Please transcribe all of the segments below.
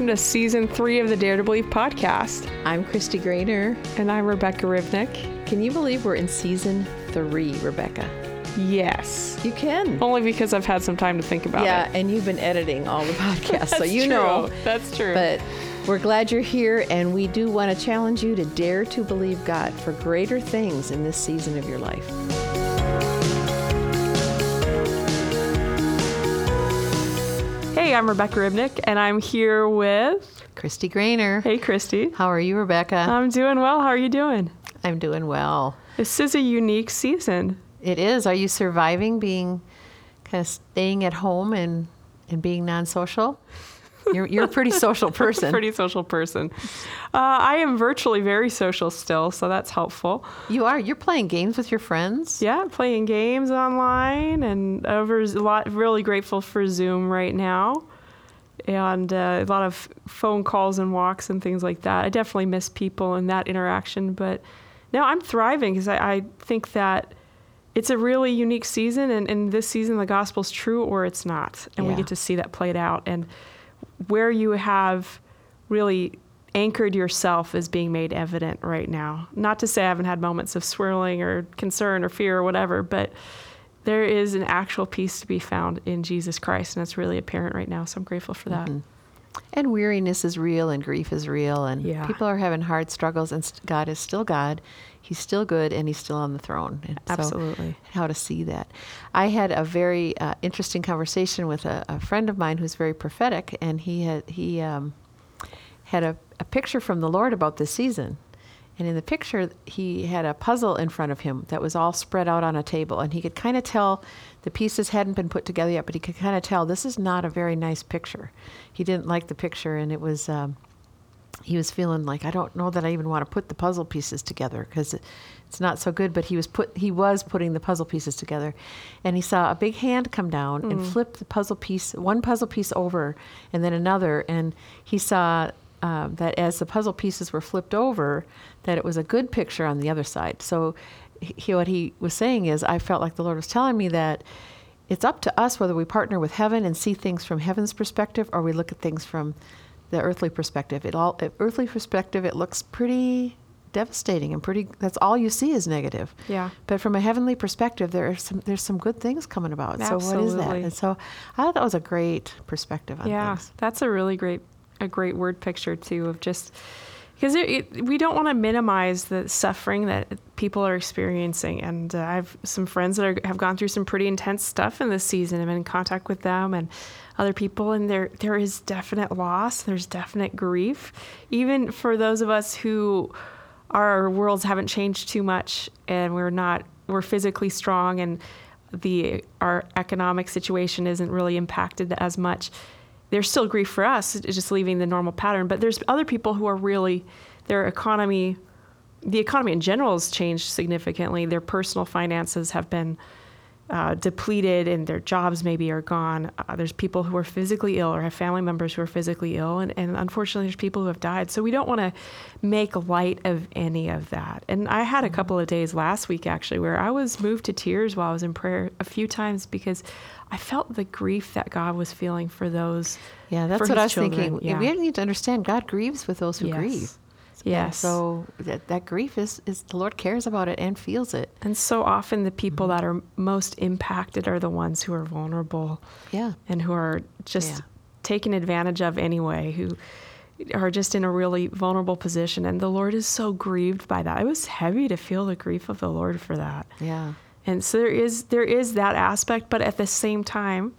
Welcome to season three of the Dare to Believe podcast. I'm Kristi Graner. And I'm Rebecca Ribnick. Can you believe we're in season three, Rebecca? Yes. You can. Only because I've had some time to think about yeah, it. Yeah, and you've been editing all the podcasts, so you true. know. That's true. But we're glad you're here, and we do want to challenge you to dare to believe God for greater things in this season of your life. Hey, I'm Rebecca Ribnick, and I'm here with. Kristi Graner. Hey, Kristi. How are you, Rebecca? I'm doing well. How are you doing? I'm doing well. This is a unique season. It is. Are you surviving being kind of staying at home and, and being non social? You're, you're a pretty social person. Pretty social person. Uh, I am virtually very social still, so that's helpful. You are. You're playing games with your friends. Yeah, playing games online and over a lot. Really grateful for Zoom right now, and uh, a lot of phone calls and walks and things like that. I definitely miss people and that interaction, but no, I'm thriving because I, I think that it's a really unique season, and, and this season the gospel's true or it's not, and we get to see that played out and where you have really anchored yourself is being made evident right now. Not to say I haven't had moments of swirling or concern or fear or whatever, but there is an actual peace to be found in Jesus Christ, and that's really apparent right now. So I'm grateful for that. Mm-hmm. And weariness is real and grief is real and Yeah. people are having hard struggles and God is still God. He's still good and he's still on the throne. And so Absolutely. how to see that. I had a very uh, interesting conversation with a, a friend of mine who's very prophetic and he had he um, had a, a picture from the Lord about this season. And in the picture, he had a puzzle in front of him that was all spread out on a table. And he could kind of tell the pieces hadn't been put together yet, but he could kind of tell this is not a very nice picture. He didn't like the picture, and it was, um, he was feeling like, I don't know that I even want to put the puzzle pieces together because it, it's not so good. But he was, put, he was putting the puzzle pieces together. And he saw a big hand come down and flip the puzzle piece, one puzzle piece over, and then another. And he saw um, that as the puzzle pieces were flipped over, that it was a good picture on the other side. So, he, what he was saying is, I felt like the Lord was telling me that it's up to us whether we partner with heaven and see things from heaven's perspective, or we look at things from the earthly perspective. It all, earthly perspective, it looks pretty devastating and pretty. That's all you see is negative. Yeah. But from a heavenly perspective, there are some there's some good things coming about. So what is that? Absolutely. And so I thought that was a great perspective on yeah, things. that's a really great a great word picture too of just because we don't want to minimize the suffering that people are experiencing. And uh, I have some friends that are, have gone through some pretty intense stuff in this season. I'm in contact with them and other people, and there there is definite loss. There's definite grief, even for those of us who our worlds haven't changed too much, and we're not we're physically strong, and the our economic situation isn't really impacted as much there's still grief for us, just leaving the normal pattern. But there's other people who are really, their economy, the economy in general has changed significantly. Their personal finances have been uh, depleted and their jobs maybe are gone. Uh, there's people who are physically ill or have family members who are physically ill. And, and unfortunately, there's people who have died. So we don't want to make light of any of that. And I had a couple of days last week actually where I was moved to tears while I was in prayer a few times because I felt the grief that God was feeling for those. Yeah, that's what I was children. thinking. Yeah. We need to understand God grieves with those who Yes. grieve. Yes. So that, that grief is, is the Lord cares about it and feels it. And so often the people mm-hmm. that are most impacted are the ones who are vulnerable Yeah. and who are just Yeah. taken advantage of anyway, who are just in a really vulnerable position. And the Lord is so grieved by that. It was heavy to feel the grief of the Lord for that. Yeah. And so there is there is that aspect, but at the same time,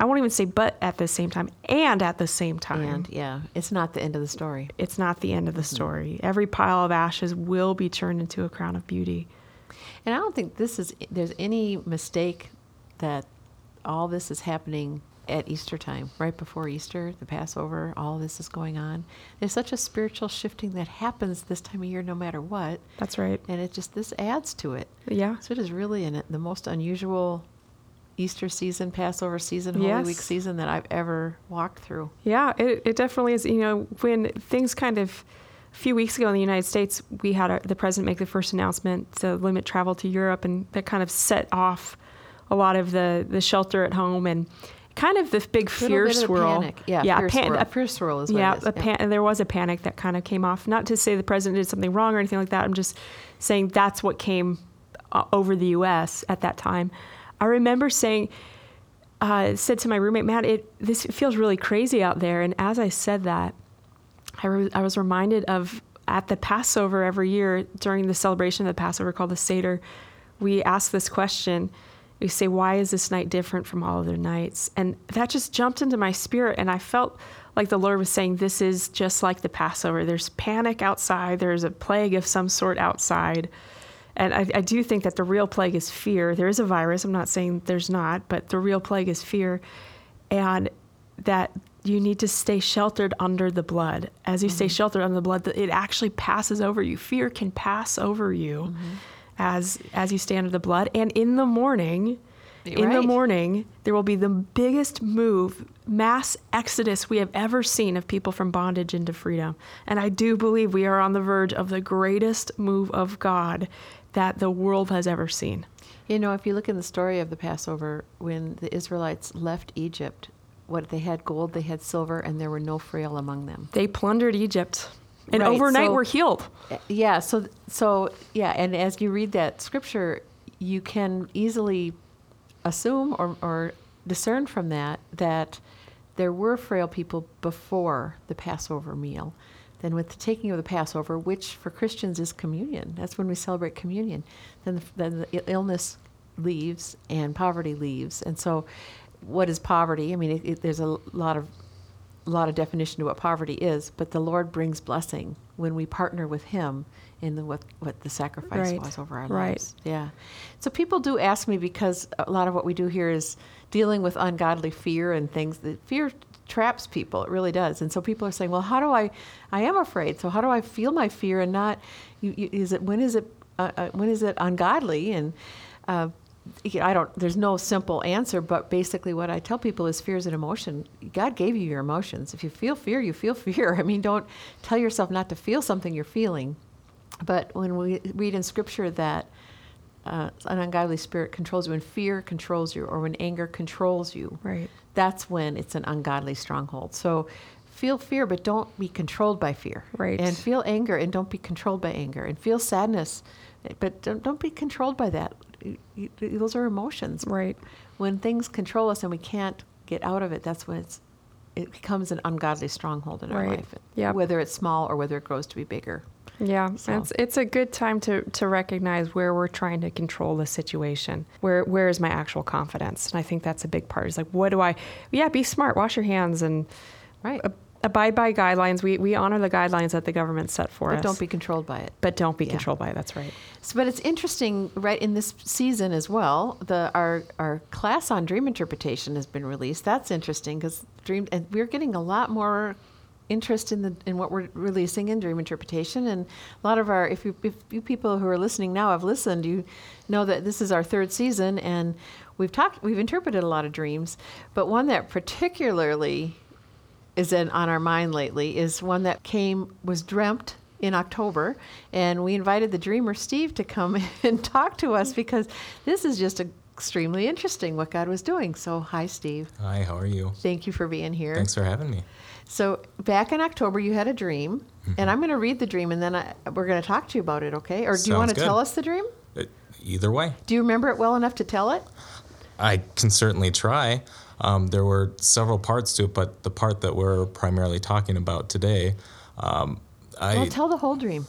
I won't even say but at the same time, and at the same time. And yeah, it's not the end of the story. it's not the end of the story. Every pile of ashes will be turned into a crown of beauty. And I don't think this is there's any mistake that all this is happening at Easter time, right before Easter, the Passover, all this is going on. There's such a spiritual shifting that happens this time of year no matter what. That's right. And it just this adds to it. Yeah. So it is really in it the most unusual Easter season, Passover season, Holy Yes. Week season that I've ever walked through. Yeah, it, it definitely is. You know, when things kind of, a few weeks ago in the United States, we had our, the president make the first announcement to limit travel to Europe, and that kind of set off a lot of the, the shelter at home. And, kind of the big fear bit swirl. panic. Yeah, yeah, fear, pan- swirl. a- fear swirl is yeah, it is. a pan- there was a panic that kind of came off. Not to say the president did something wrong or anything like that. I'm just saying that's what came uh, over the U.S. at that time. I remember saying, uh, said to my roommate, "Man, it this feels really crazy out there." And as I said that, I, re- I was reminded of at the Passover every year during the celebration of the Passover called the Seder, we ask this question. We say, Why is this night different from all other nights? And that just jumped into my spirit. And I felt like the Lord was saying, This is just like the Passover. There's panic outside, there's a plague of some sort outside. And I, I do think that the real plague is fear. There is a virus. I'm not saying there's not, but the real plague is fear. And that you need to stay sheltered under the blood. As you stay mm-hmm. sheltered under the blood, it actually passes over you. Fear can pass over you mm-hmm. as as you stay under the blood. And in the morning, in the morning, there will be the biggest move, mass exodus we have ever seen of people from bondage into freedom. And I do believe we are on the verge of the greatest move of God that the world has ever seen. You know, if you look in the story of the Passover, when the Israelites left Egypt, what they had gold, they had silver, and there were no frail among them. They plundered Egypt. And Right, overnight so- we're healed. Eh, yeah, so so yeah, and as you read that scripture, you can easily assume or, or discern from that that there were frail people before the Passover meal. Then, with the taking of the Passover, which for Christians is communion, that's when we celebrate communion. Then, the, then the illness leaves and poverty leaves, and so, what is poverty? I mean, it, it, there's a lot of a lot of definition to what poverty is, but the Lord brings blessing when we partner with Him in the, what what the sacrifice Right, was over our right. lives. Yeah. So people do ask me because a lot of what we do here is dealing with ungodly fear and things that fear traps people. It really does. And so people are saying, "Well, how do I? I am afraid. So how do I feel my fear and not? You, you, is it when is it uh, uh, when is it ungodly?" And uh, I don't. There's no simple answer, but basically, what I tell people is fear is an emotion. God gave you your emotions. If you feel fear, you feel fear. I mean, don't tell yourself not to feel something you're feeling. But when we read in Scripture that uh, an ungodly spirit controls you, when fear controls you, or when anger controls you, Right. that's when it's an ungodly stronghold. So feel fear, but don't be controlled by fear. Right. And feel anger, and don't be controlled by anger. And feel sadness, but don't, don't be controlled by that. You- you- those are emotions. Right. When things control us and we can't get out of it, that's when it's it becomes an ungodly stronghold in our Right. life. Yep. Whether it's small or whether it grows to be bigger. Yeah, So- it's it's a good time to to recognize where we're trying to control the situation. Where where is my actual confidence? And I think that's a big part. Is like, what do I? Yeah, be smart. Wash your hands and Right. ab- abide by guidelines. We we honor the guidelines that the government set for but us. don't be controlled by it. But don't be Yeah. controlled by it. That's right. So, but it's interesting, right? In this season as well, the our our class on dream interpretation has been released. That's interesting because dream, and we're getting a lot more interest in the in what we're releasing in dream interpretation, and a lot of our if you if you people who are listening now have listened, you know that this is our third season, and we've talked we've interpreted a lot of dreams, but one that particularly is in, on our mind lately is one that came was dreamt in October, and we invited the dreamer Steve to come and talk to us because this is just extremely interesting what God was doing. So, hi, Steve. Hi, how are you? Thank you for being here. Thanks for having me. So, back in October, you had a dream, Mm-hmm. and I'm going to read the dream, and then I, we're going to talk to you about it. Okay? Or do you want to tell us the dream? Uh, Either way, Do you remember it well enough to tell it? I can certainly try. Um, there were several parts to it, but the part that we're primarily talking about today, um, I, well, tell the whole dream.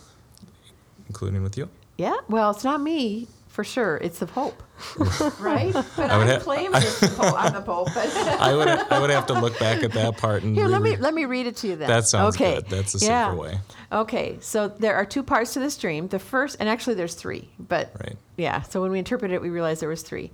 including with you, Yeah. Well, it's not me for sure. It's the Pope, right? But I would I'm ha- claiming it's the Pope. I'm the Pope. But I would I would have to look back at that part and Here, let me let me read it to you then. That sounds okay. good. That's the yeah. safer way. Okay, so there are two parts to this dream. The first, and actually there's three, but Right. yeah. So when we interpreted it, we realized there was three.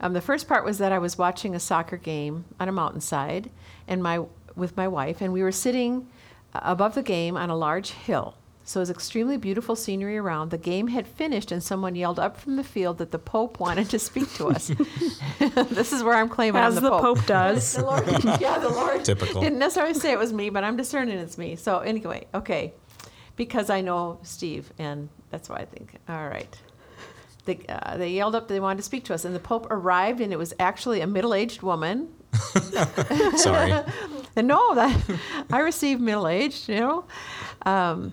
Um, the first part was that I was watching a soccer game on a mountainside, and my with my wife, and we were sitting uh, above the game on a large hill. So it was extremely beautiful scenery around. The game had finished, and someone yelled up from the field that the Pope wanted to speak to us. this is where I'm claiming As I'm the the Pope does. the Lord, yeah, the Lord Typical. didn't necessarily say it was me, but I'm discerning it's me. So anyway, okay, because I know Steve, and that's why I think. All right, they uh, they yelled up they wanted to speak to us, and the Pope arrived, and it was actually a middle-aged woman Sorry. And no, that I received middle aged, you know. Um,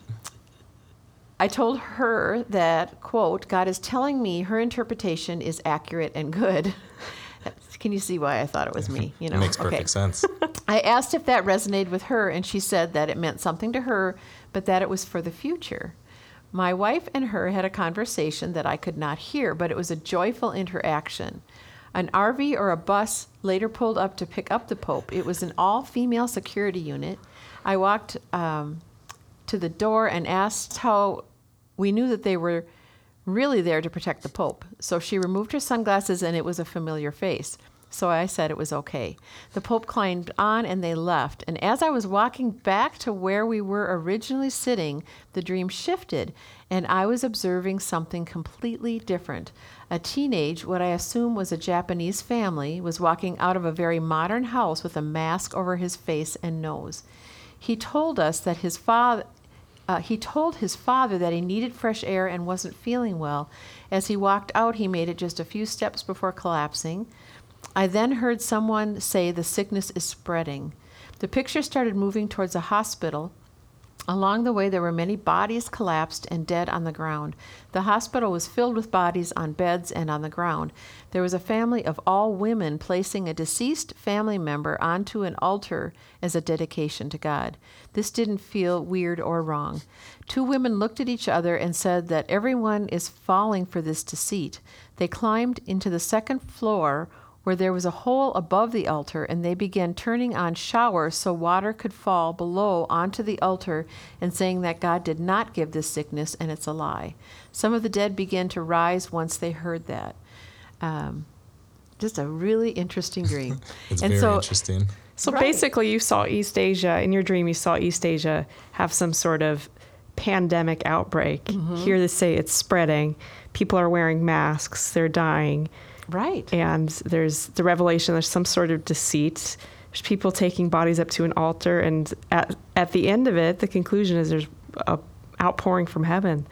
I told her that, quote, God is telling me her interpretation is accurate and good. Can you see why I thought it was me? You know, It makes perfect sense. I asked if that resonated with her, and she said that it meant something to her, but that it was for the future. My wife and her had a conversation that I could not hear, but it was a joyful interaction. An RV or a bus later pulled up to pick up the Pope. It was an all female security unit. I walked um, to the door and asked how we knew that they were really there to protect the Pope. So she removed her sunglasses and it was a familiar face. So I said it was okay. The Pope climbed on and they left. And as I was walking back to where we were originally sitting, the dream shifted and I was observing something completely different. A teenage, what I assume was a Japanese family, was walking out of a very modern house with a mask over his face and nose. He told us that his father uh, he told his father that he needed fresh air and wasn't feeling well. As he walked out, he made it just a few steps before collapsing. I then heard someone say the sickness is spreading. The picture started moving towards a hospital. Along the way, there were many bodies collapsed and dead on the ground. The hospital was filled with bodies on beds and on the ground. There was a family of all women placing a deceased family member onto an altar as a dedication to God. This didn't feel weird or wrong. Two women looked at each other and said that everyone is falling for this deceit. They climbed into the second floor where there was a hole above the altar, and they began turning on showers so water could fall below onto the altar and saying that God did not give this sickness and it's a lie. Some of the dead began to rise once they heard that. Um, just a really interesting dream. It's and very so, interesting. So Right. basically, you saw East Asia in your dream. You saw East Asia have some sort of pandemic outbreak. Mm-hmm. Here they say it's spreading. People are wearing masks. They're dying, Right. and there's the revelation. There's some sort of deceit. There's people taking bodies up to an altar, and at at the end of it, the conclusion is there's a outpouring from heaven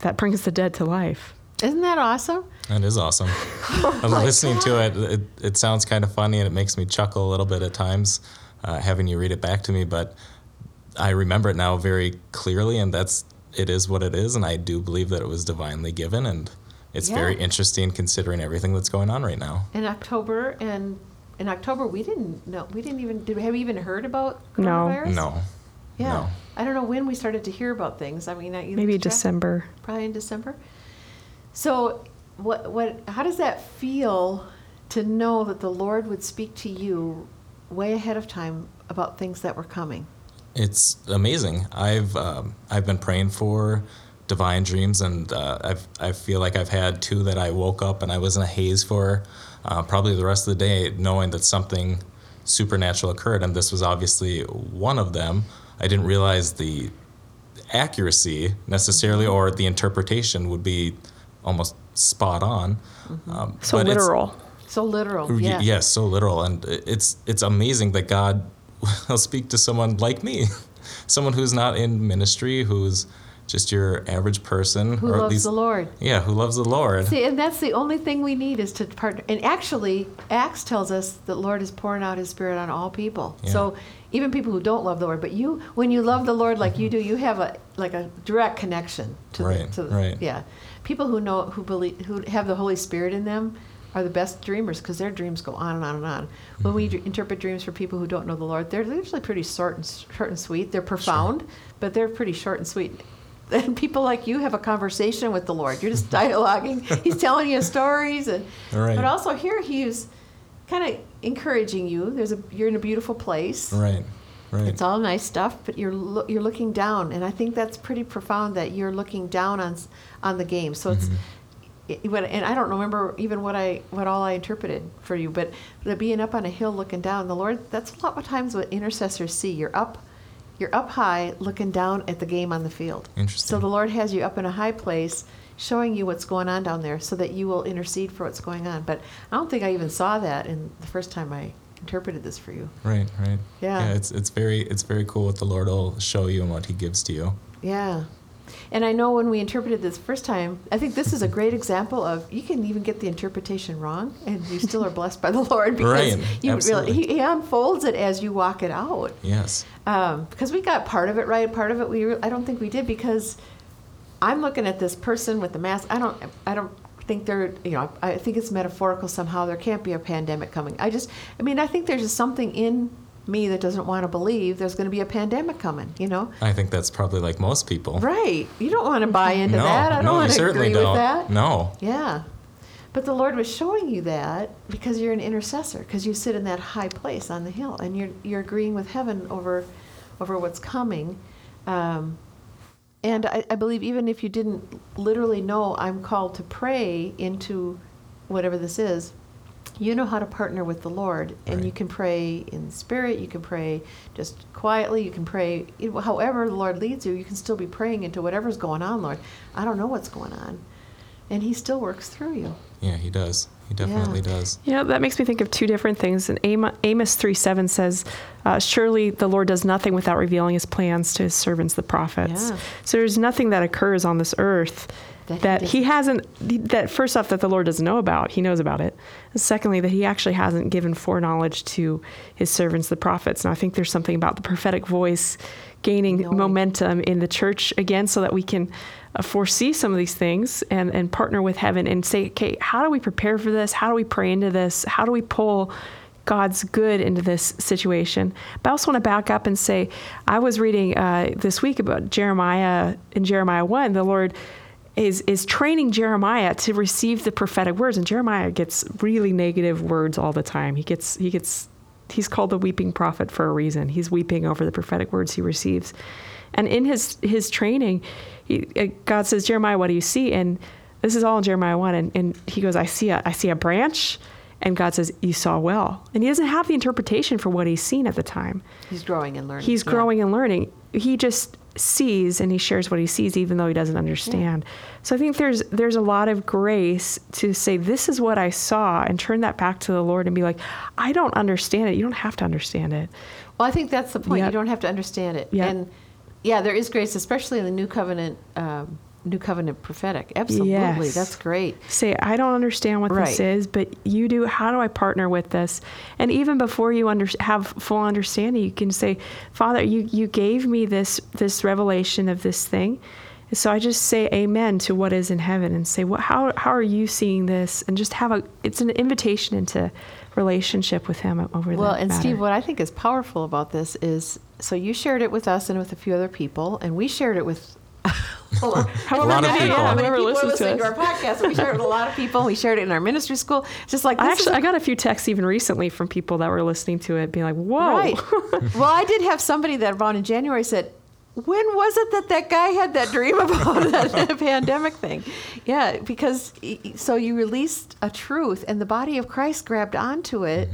that brings the dead to life. Isn't that awesome? That is awesome. I'm listening to it, it. It sounds kind of funny and it makes me chuckle a little bit at times, uh, having you read it back to me. But I remember it now very clearly, and that's it is what it is. And I do believe that it was divinely given, and it's very interesting considering everything that's going on right now. In October and in October we didn't know we didn't even did have we even heard about No. coronavirus? No, No. Yeah. no. I don't know when we started to hear about things. I mean, I- Maybe lose? December. Probably in December. So, what what how does that feel to know that the Lord would speak to you way ahead of time about things that were coming? It's amazing. I've um, I've been praying for divine dreams, and uh, I've I feel like I've had two that I woke up and I was in a haze for, uh, probably the rest of the day, knowing that something supernatural occurred, and this was obviously one of them. I didn't realize the accuracy necessarily, or the interpretation would be almost spot on. Um, So but literal. So literal. Y- Yeah. Yes, so literal, and it's it's amazing that God will speak to someone like me, someone who's not in ministry, who's just your average person, Who or at loves least the Lord? yeah, who loves the Lord. See, and that's the only thing we need is to partner. And actually, Acts tells us that Lord is pouring out His Spirit on all people. Yeah. So even people who don't love the Lord, but you, when you love the Lord like you do, you have a like a direct connection to Right, the, to the, right. yeah. People who know who believe who have the Holy Spirit in them are the best dreamers because their dreams go on and on and on. When we Mm-hmm. d- interpret dreams for people who don't know the Lord, they're usually pretty short and short and sweet. They're profound, but they're pretty short and sweet. And people like you have a conversation with the Lord. You're just dialoguing. He's telling you stories, and Right. but also here he's kind of encouraging you. There's a you're in a beautiful place. Right, right. It's all nice stuff, but you're lo- you're looking down, and I think that's pretty profound that you're looking down on on the game. So it's. Mm-hmm. It, and I don't remember even what I what all I interpreted for you, but the being up on a hill looking down, the Lord. That's a lot of times what intercessors see. You're up, you're up high, looking down at the game on the field. Interesting. So the Lord has you up in a high place, showing you what's going on down there, so that you will intercede for what's going on. But I don't think I even saw that in the first time I interpreted this for you. Right, right. Yeah. yeah it's it's very it's very cool what the Lord will show you and what He gives to you. Yeah. And I know when we interpreted this first time, I think this is a great example of you can even get the interpretation wrong, and you still are blessed by the Lord because Right, you really he, he unfolds it as you walk it out. Yes. Um, because we got part of it right, part of it we I don't think we did because I'm looking at this person with the mask. I don't I don't think they're you know I, I think it's metaphorical somehow. There can't be a pandemic coming. I just I mean I think there's just something in me that doesn't want to believe there's going to be a pandemic coming. You know. I think that's probably like most people. Right. You don't want to buy into No, that. I don't no, want to certainly agree don't. with that. No. Yeah. But the Lord was showing you that because you're an intercessor, because you sit in that high place on the hill, and you're you're agreeing with heaven over over what's coming. Um, and I, I believe even if you didn't literally know I'm called to pray into whatever this is, you know how to partner with the Lord, and you can pray in spirit. You can pray just quietly. You can pray however the Lord leads you. You can still be praying into whatever's going on, Lord. I don't know what's going on, and He still works through you. Yeah, he does. He definitely does. You know, that makes me think of two different things. And Amos 3 7 says, uh, Surely the Lord does nothing without revealing his plans to his servants, the prophets. Yeah. So there's nothing that occurs on this earth That that, he he hasn't, that first off, that the Lord doesn't know about. He knows about it. And secondly, that he actually hasn't given foreknowledge to his servants, the prophets. And I think there's something about the prophetic voice gaining Knowing. momentum in the church again so that we can uh, foresee some of these things and, and partner with heaven and say, okay, how do we prepare for this? How do we pray into this? How do we pull God's good into this situation? But I also want to back up and say, I was reading uh, this week about Jeremiah in Jeremiah 1, the Lord is is training Jeremiah to receive the prophetic words and Jeremiah gets really negative words all the time. He gets he gets he's called the weeping prophet for a reason. He's weeping over the prophetic words he receives. And in his his training, he, uh, God says, Jeremiah, what do you see? And this is all in Jeremiah one. And, and he goes, I see a I see a branch. And God says, You saw well. And he doesn't have the interpretation for what he's seen at the time. He's growing and learning. He's Yeah. growing and learning. He just sees and he shares what he sees even though he doesn't understand. So I think there's there's a lot of grace to say this is what I saw and turn that back to the Lord and be like, I don't understand it. You don't have to understand it. Well, I think that's the point. Yeah. You don't have to understand it. Yeah. And yeah, there is grace, especially in the new covenant, um, new covenant prophetic. Absolutely, Yes. that's great. Say, I don't understand what Right. this is, but you do. How do I partner with this? And even before you under, have full understanding, you can say, Father, you, you gave me this this revelation of this thing. So I just say amen to what is in heaven and say, what, how, how are you seeing this? And just have a, it's an invitation into relationship with him over there. Well, and matter. Steve, what I think is powerful about this is so you shared it with us and with a few other people, and we shared it with. However A lot of many- people. yeah, How many people are listening to to our podcast? We shared it with a lot of people. We shared it in our ministry school. Just like I this is actually, a I got a few texts even recently from people that were listening to it, being like, "Whoa!" Right. well, I did have somebody that around in January said, when was it that that guy had that dream about that pandemic thing? Yeah, because so you released a truth and the body of Christ grabbed onto it.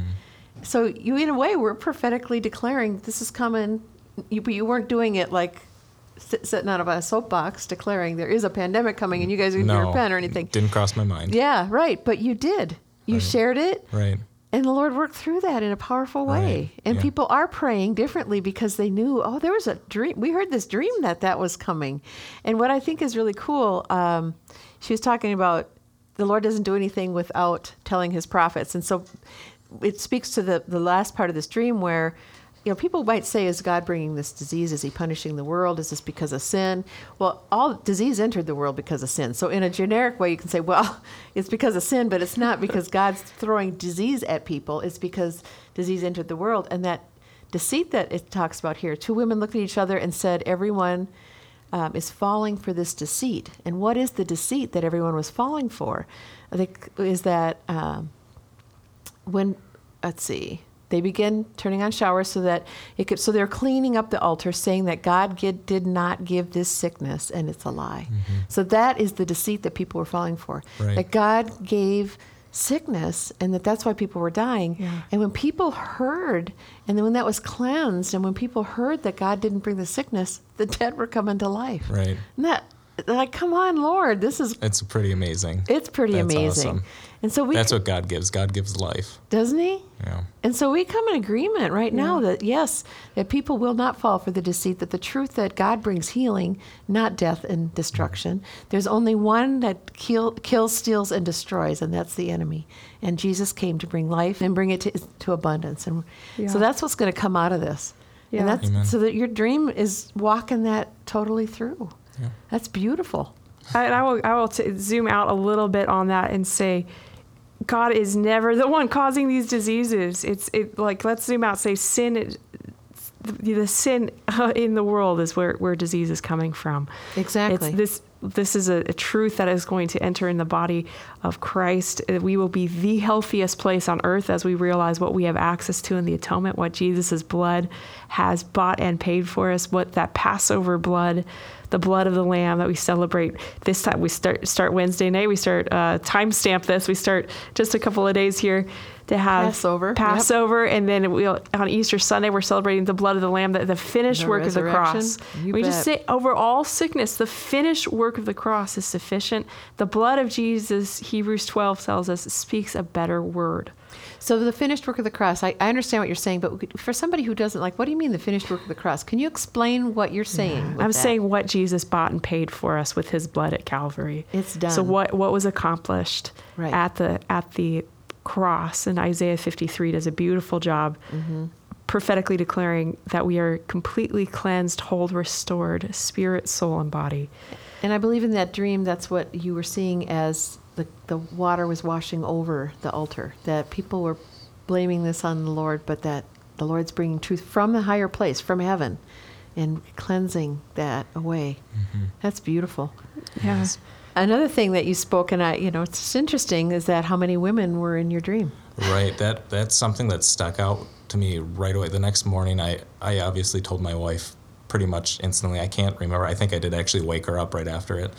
So you, in a way, were prophetically declaring this is coming, you, but you weren't doing it like sit, sitting out of a soapbox declaring there is a pandemic coming and you guys are going to No. repent or anything. Didn't cross my mind. Yeah, right. But you did. You shared it. Right. And the Lord worked through that in a powerful way. Right, And yeah. people are praying differently because they knew, oh, there was a dream. We heard this dream that that was coming. And what I think is really cool, um, she was talking about the Lord doesn't do anything without telling his prophets. And so it speaks to the, the last part of this dream where, you know, people might say, is God bringing this disease? Is he punishing the world? Is this because of sin? Well, all disease entered the world because of sin. So, in a generic way, you can say, well, it's because of sin, but it's not because God's throwing disease at people. It's because disease entered the world. And that deceit that it talks about here two women looked at each other and said, everyone um, is falling for this deceit. And what is the deceit that everyone was falling for? I think is that um, when let's see they begin turning on showers so that it could so they're cleaning up the altar saying that god did, did not give this sickness and it's a lie mm-hmm. so that is the deceit that people were falling for Right. that god gave sickness and that that's why people were dying Yeah. and when people heard and then when that was cleansed and when people heard that god didn't bring the sickness the dead were coming to life Right. isn't that like, come on, Lord, this is It's pretty amazing. it's pretty That's amazing. awesome. And so we That's what God gives. God gives life. doesn't he? Yeah. And so we come in agreement right now that yes, that people will not fall for the deceit, that the truth that God brings healing, not death and destruction. Mm-hmm. There's only one that kill, kills, steals, and destroys, and that's the enemy. And Jesus came to bring life and bring it to, to abundance. And Yeah. so that's what's going to come out of this. Yeah. And that's Amen. so that your dream is walking that totally through. That's beautiful. I- And I will, I will t- zoom out a little bit on that and say, God is never the one causing these diseases. It's it like let's zoom out. Say sin, is- the, the sin in the world is where where disease is coming from. Exactly. It's this this is a, a truth that is going to enter in the body of Christ. Uh, We will be the healthiest place on earth as we realize what we have access to in the atonement, what Jesus' blood has bought and paid for us, what that Passover blood, the blood of the Lamb that we celebrate this time. We start start Wednesday night. We start uh, timestamp this. We start just a couple of days here to have Passover, yep. Passover, and then we'll, on Easter Sunday we're celebrating the blood of the Lamb, the, the finished The work of the cross. You we just say over all sickness, the finished work of the cross is sufficient. The blood of Jesus, Hebrews 12 tells us, speaks a better word. So the finished work of the cross, I, I understand what you're saying, but for somebody who doesn't like, what do you mean the finished work of the cross? Can you explain what you're saying? with I'm that? saying what Jesus bought and paid for us with his blood at Calvary. It's done. So what what was accomplished Right. at the at the cross and Isaiah 53 does a beautiful job Mm-hmm. prophetically declaring that we are completely cleansed, whole, restored, spirit, soul, and body. And I believe in that dream, that's what you were seeing as the, the water was washing over the altar, that people were blaming this on the Lord, but that the Lord's bringing truth from the higher place, from heaven, and cleansing that away. That's beautiful. Yeah. Another thing that you spoke, and I, you know, it's interesting, is that how many women were in your dream? Right. That that's something that stuck out to me right away. The next morning, I I obviously told my wife pretty much instantly. I can't remember. I think I did actually wake her up right after it,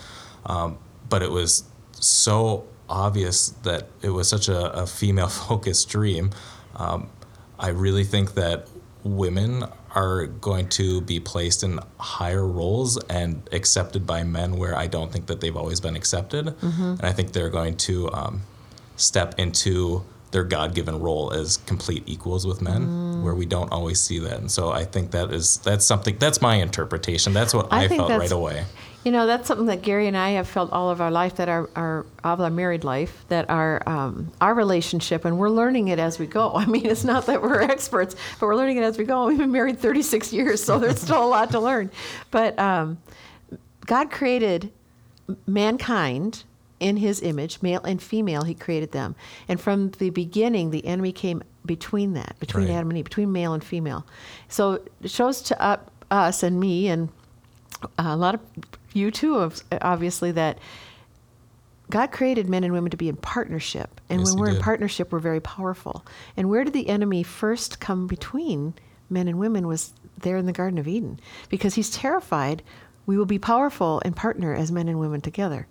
um, but it was so obvious that it was such a, a female focused dream. Um, I really think that women are going to be placed in higher roles and accepted by men where I don't think that they've always been accepted. And I think they're going to um, step into their God-given role as complete equals with men, where we don't always see that. And so I think that is that's something that's my interpretation. That's what I I, felt right away. You know, that's something that Gary and I have felt all of our life, that our, our of our married life, that our um, our relationship, and we're learning it as we go. I mean, it's not that we're experts, but we're learning it as we go. We've been married 36 years, so there's still a lot to learn. But um, God created mankind in his image, male and female, he created them. And from the beginning, the enemy came between that, between Right. Adam and Eve, between male and female. So it shows to up, us and me and a lot of you too, of- obviously, that God created men and women to be in partnership. And Yes, when we're in partnership, we're very powerful. And where did the enemy first come between men and women was there in the Garden of Eden. Because he's terrified we will be powerful and partner as men and women together.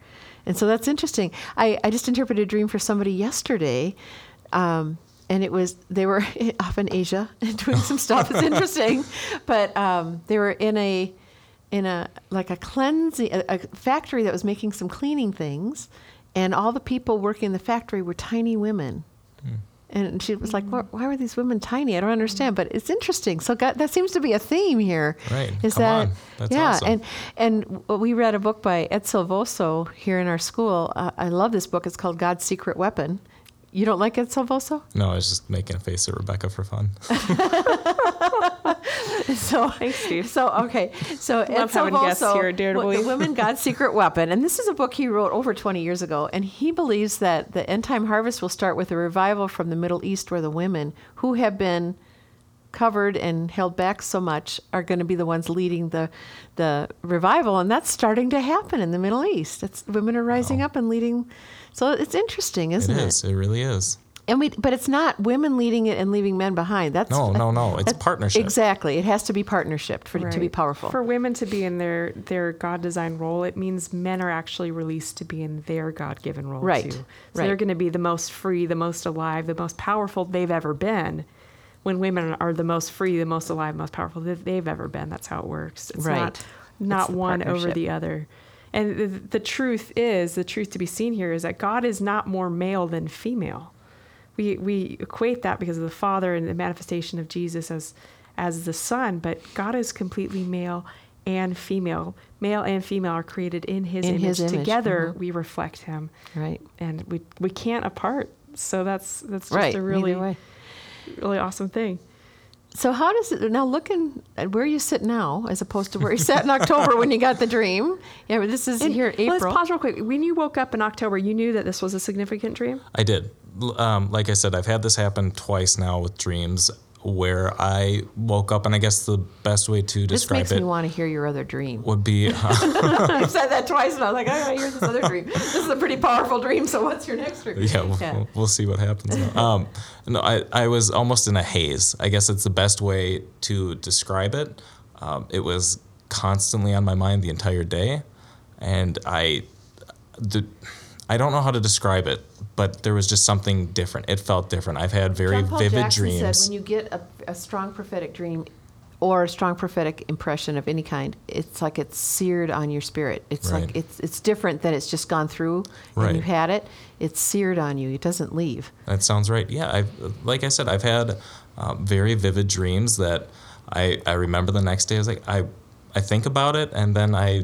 And so that's interesting. I, I just interpreted a dream for somebody yesterday. Um, and it was, they were off in Asia doing some stuff. It's interesting. But um, they were in a, in a like a cleansing a, a factory that was making some cleaning things and all the people working in the factory were tiny women. And she was like why, why were these women tiny? I don't understand. But it's interesting. So God, that seems to be a theme here Right. is Come that on. That's yeah awesome. and and we read a book by ed silvoso here in our school. Uh, i love this book. It's called god's secret weapon you don't like ed silvoso No, I was just making a face at Rebecca for fun. so Thanks, Steve. So okay, so Ed Love having guests Silvoso, here at The Women God's Secret Weapon, and this is a book he wrote over 20 years ago, and he believes that the end time harvest will start with a revival from the Middle East, where the women who have been covered and held back so much are going to be the ones leading the the revival, and that's starting to happen in the Middle East. It's women are rising up and leading. So it's interesting, isn't it? Is. It really is. And we, but it's not women leading it and leaving men behind. That's No, no, no. It's that's- partnership. Exactly. It has to be partnership for to be powerful. For women to be in their their God designed role, it means men are actually released to be in their God given role Right. too. So Right. they're going to be the most free, the most alive, the most powerful they've ever been. When women are the most free, the most alive, most powerful that they've ever been. That's how it works. It's Right. not not It's one over the other. And the, the truth is, the truth to be seen here is that God is not more male than female. We, we equate that because of the Father and the manifestation of Jesus as, as the Son, but God is completely male and female. Male and female are created in His In image. his image, Together, mhm. we reflect Him, Right. and we we can't apart. So that's that's just right. a really really awesome thing. So how does it now looking at where you sit now as opposed to where you sat in October when you got the dream? Yeah, but this is And here April. Let's pause real quick. When you woke up in October, you knew that this was a significant dream. I did. Um, like I said, I've had this happen twice now with dreams where I woke up, and I guess the best way to describe it. this makes it me want to hear your other dream. would be uh, you said that twice, and I was like, I gotta hear this other dream. This is a pretty powerful dream. So what's your next dream? yeah, we'll, we'll see what happens. Um, no, I, I was almost in a haze. I guess it's the best way to describe it. Um, it was constantly on my mind the entire day, and I, the, I don't know how to describe it, but there was just something different. It felt different. I've had very John Paul vivid Jackson dreams. said when you get a, a strong prophetic dream or a strong prophetic impression of any kind, it's like it's seared on your spirit. It's Right. like it's it's different than it's just gone through and Right. you've had it. It's seared on you. It doesn't leave. That sounds right. Yeah, I've like I said, I've had um, very vivid dreams that I I remember the next day. I was like, I I think about it, and then I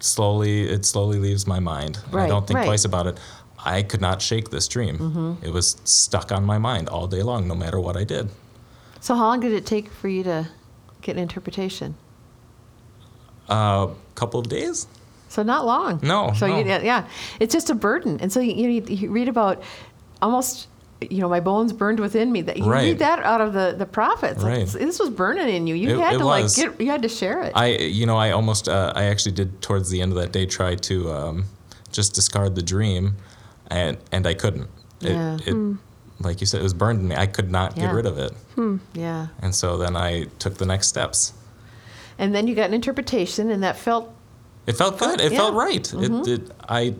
slowly it slowly leaves my mind. And I don't think right. twice about it. I could not shake this dream. Mm-hmm. It was stuck on my mind all day long, no matter what I did. So how long did it take for you to get an interpretation? A uh, couple of days. So not long. No, So you, yeah, it's just a burden. And so you, you read about almost, you know, my bones burned within me. That you Right. read that out of the the prophets. Like, Right. this was burning in you. You It- had to was. like get. You had to share it. I, you know, I almost, uh, I actually did towards the end of that day try to um, just discard the dream, and and I couldn't. It, Yeah. it like you said, it was burned in me. I could not Yeah. get rid of it, yeah. and so then I took the next steps. And then you got an interpretation, and that felt It felt good. It yeah. felt right. It, it, I,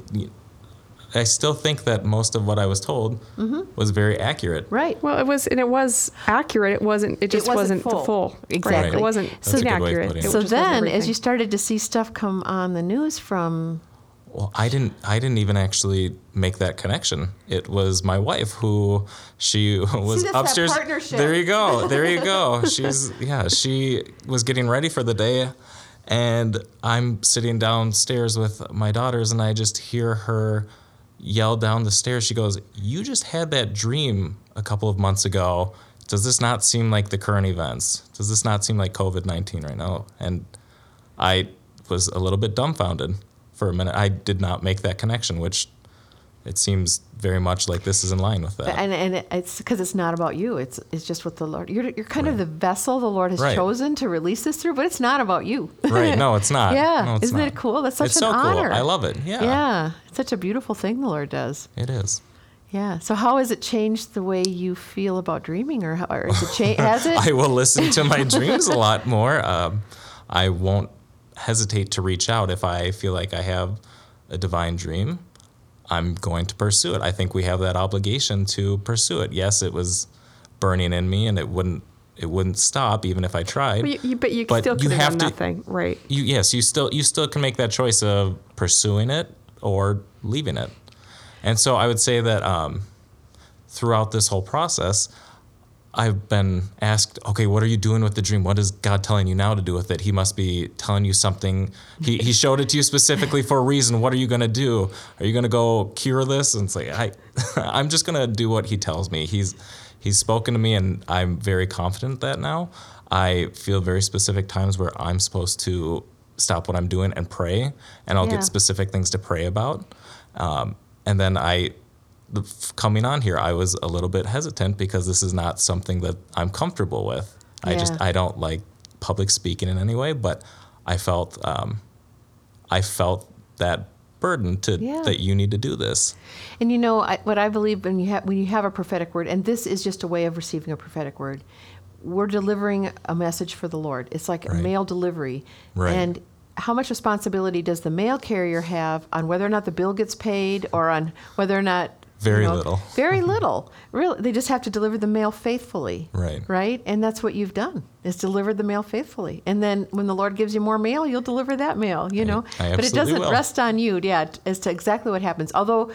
I still think that most of what I was told mm-hmm. was very accurate. right. Well, it was, and it was accurate. It wasn't. It just wasn't wasn't, full. the full. Right. Exactly. It wasn't That's a good inaccurate. It it. So then, as you started to see stuff come on the news from, Well, I didn't. I didn't even actually make that connection. It was my wife who she was that's that upstairs. There you go. There you go. She's yeah. She was getting ready for the day, and I'm sitting downstairs with my daughters, and I just hear her yell down the stairs. She goes, "You just had that dream a couple of months ago. Does this not seem like the current events? Does this not seem like COVID nineteen right now?" And I was a little bit dumbfounded for a minute. I did not make that connection, which it seems very much like this is in line with that. and and it's because it's not about you. It's it's just what the Lord. You're you're kind of the vessel the Lord has Right. chosen to release this through, but it's not about you. right? No, it's not. Yeah. No, it's Isn't not. it cool? That's such it's an so honor. cool. I love it. Yeah. Yeah, it's such a beautiful thing the Lord does. It is. Yeah. So how has it changed the way you feel about dreaming, or, how, or is it cha- has it? I will listen to my dreams a lot more. Um, I won't hesitate to reach out if I feel like I have a divine dream. I'm going to pursue it. I think we have that obligation to pursue it. Yes, it was burning in me, and it wouldn't it wouldn't stop even if I tried. But you, you, but you But still you have to- nothing, right? you yes you still you still can make that choice of pursuing it or leaving it and so i would say that um, throughout this whole process i've been asked okay what are you doing with the dream? What is god telling you now to do with it? He must be telling you something. He, he showed it to you specifically for a reason. What are you going to do? Are you going to go cure this? And say, i i'm just going to do what he tells me. He's he's spoken to me and i'm very confident that now. I feel very specific times where i'm supposed to stop what i'm doing and pray and i'll Yeah. get specific things to pray about. Um, and then i the, coming on here i was a little bit hesitant because this is not something that i'm comfortable with i just i don't like public speaking in any way but i felt um, i felt that burden to Yeah. that you need to do this And you know I, what I believe when you have when you have a prophetic word, and this is just a way of receiving a prophetic word. We're delivering a message for the Lord. It's like a mail delivery. Right. And how much responsibility does the mail carrier have on whether or not the bill gets paid, or on whether or not Very you know, little. Very little. Really, they just have to deliver the mail faithfully. Right. Right, and that's what you've done is delivered the mail faithfully. And then when the Lord gives you more mail, you'll deliver that mail. You know, I but it doesn't will. rest on you. Yeah, as to exactly what happens. Although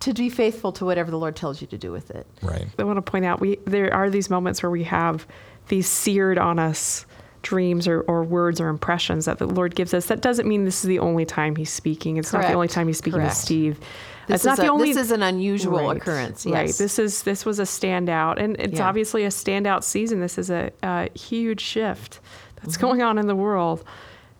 to be faithful to whatever the Lord tells you to do with it. Right. I want to point out we there are these moments where we have these seared on us dreams or, or words or impressions that the Lord gives us. That doesn't mean this is the only time He's speaking. It's not the only time He's speaking Correct. to Steve. This is the a- only. this is an unusual Right, occurrence, Right. This is this was a standout, and it's Yeah. obviously a standout season. This is a, a huge shift that's Mm-hmm. going on in the world.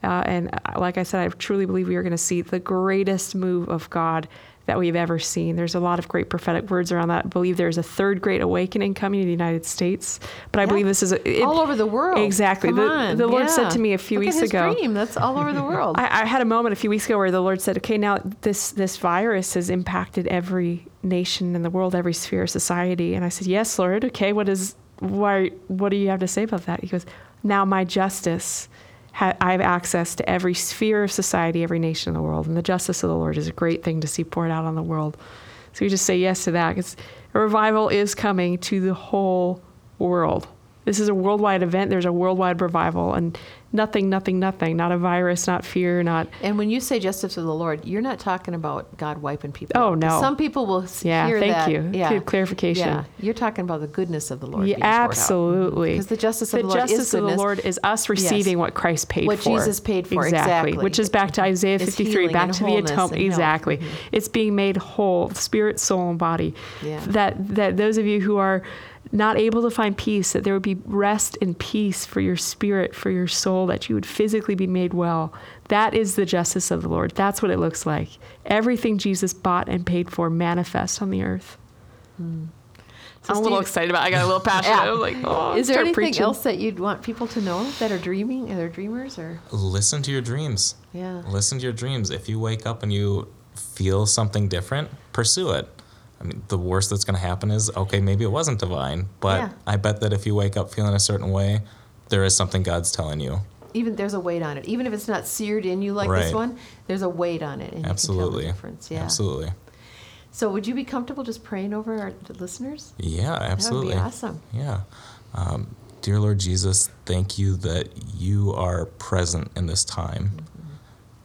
Uh, and uh, like I said, I truly believe we are going to see the greatest move of God that we've ever seen. There's a lot of great prophetic words around that. I believe there's a third great awakening coming in the United States, but I Yeah. believe this is a, it- all over the world. Exactly. Come The, on. the Lord said to me a few Look weeks at his ago. Dream. That's all over the world. I, I had a moment a few weeks ago where the Lord said, "Okay, now this this virus has impacted every nation in the world, every sphere of society." And I said, "Yes, Lord. Okay, what is why? What do you have to say about that?" He goes, "Now my justice." I have access to every sphere of society, every nation in the world, and the justice of the Lord is a great thing to see poured out on the world. So we just say yes to that because a revival is coming to the whole world. This is a worldwide event. There's a worldwide revival, and nothing, nothing, nothing. Not a virus, not fear, not And when you say justice of the Lord, you're not talking about God wiping people. Oh, no. Some people will Yeah, hear thank that. you. Yeah. Good clarification. Yeah, you're talking about the goodness of the Lord. Yeah, absolutely. Because the justice of the the Lord justice is of the. Lord is us receiving Yes. what Christ paid What for. What Jesus paid for, exactly. exactly. Which is back to Isaiah 53, healing back to the atonement. Exactly. Mhm. It's being made whole, spirit, soul, and body. Yeah. That that those of you who are not able to find peace, that there would be rest and peace for your spirit, for your soul, that you would physically be made well. That is the justice of the Lord. That's what it looks like. Everything Jesus bought and paid for manifest on the earth. Hmm. So I'm a little Steve- excited about. it. I got a little passionate. Yeah. I'm like, oh, Is there start anything preaching. else that you'd want people to know that are dreaming? Are they dreamers or? Listen to your dreams. Yeah. Listen to your dreams. If you wake up and you feel something different, pursue it. I mean, the worst that's going to happen is okay, maybe it wasn't divine, but Yeah. I bet that if you wake up feeling a certain way, there is something God's telling you. Even there's a weight on it. Even if it's not seared in you like this one, there's a weight on it, and Absolutely. you can tell the difference. Yeah. Absolutely. So, would you be comfortable just praying over our listeners? Yeah, absolutely. That would be awesome. Yeah. Um, dear Lord Jesus, thank you that you are present in this time.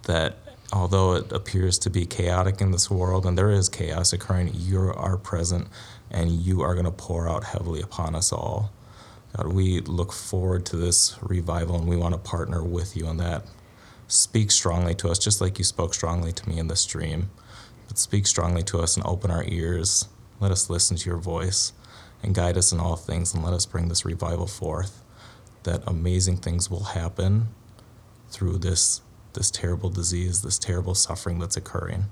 That although it appears to be chaotic in this world, and there is chaos occurring, you are present and you are going to pour out heavily upon us all. God, we look forward to this revival and we want to partner with you on that. Speak strongly to us, just like you spoke strongly to me in this dream. But speak strongly to us and open our ears. Let us listen to your voice and guide us in all things and let us bring this revival forth. That amazing things will happen through this this terrible disease, this terrible suffering that's occurring.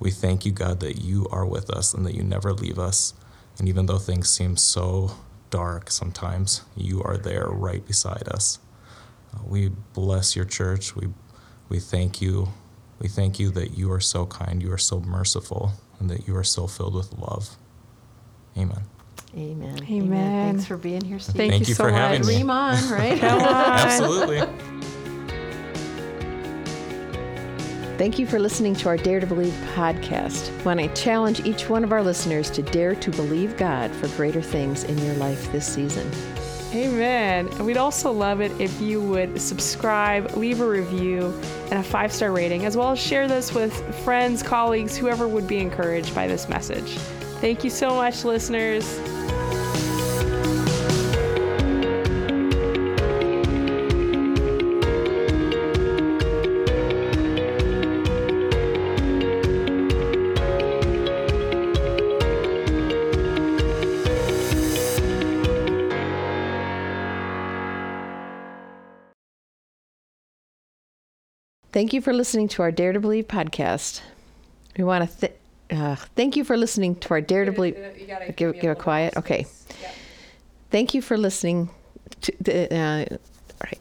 We thank you, God, that you are with us and that you never leave us. And even though things seem so dark sometimes, you are there right beside us. Uh, we bless your church. We we thank you. We thank you that you are so kind, you are so merciful, and that you are so filled with love. Amen. Amen. Amen. Thanks for being here, Steve. Thank, Thank you, you so for much. having me. Dream on, right? Absolutely. Thank you for listening to our Dare to Believe podcast. When I challenge each one of our listeners to dare to believe God for greater things in your life this season. Amen. And we'd also love it if you would subscribe, leave a review, and a five star rating, as well as share this with friends, colleagues, whoever would be encouraged by this message. Thank you so much, listeners. Thank you for listening to our Dare to Believe podcast. We want to th- uh, thank you for listening to our Dare to Believe. give, give a quiet. Okay. Thank you for listening to the. Uh, all right.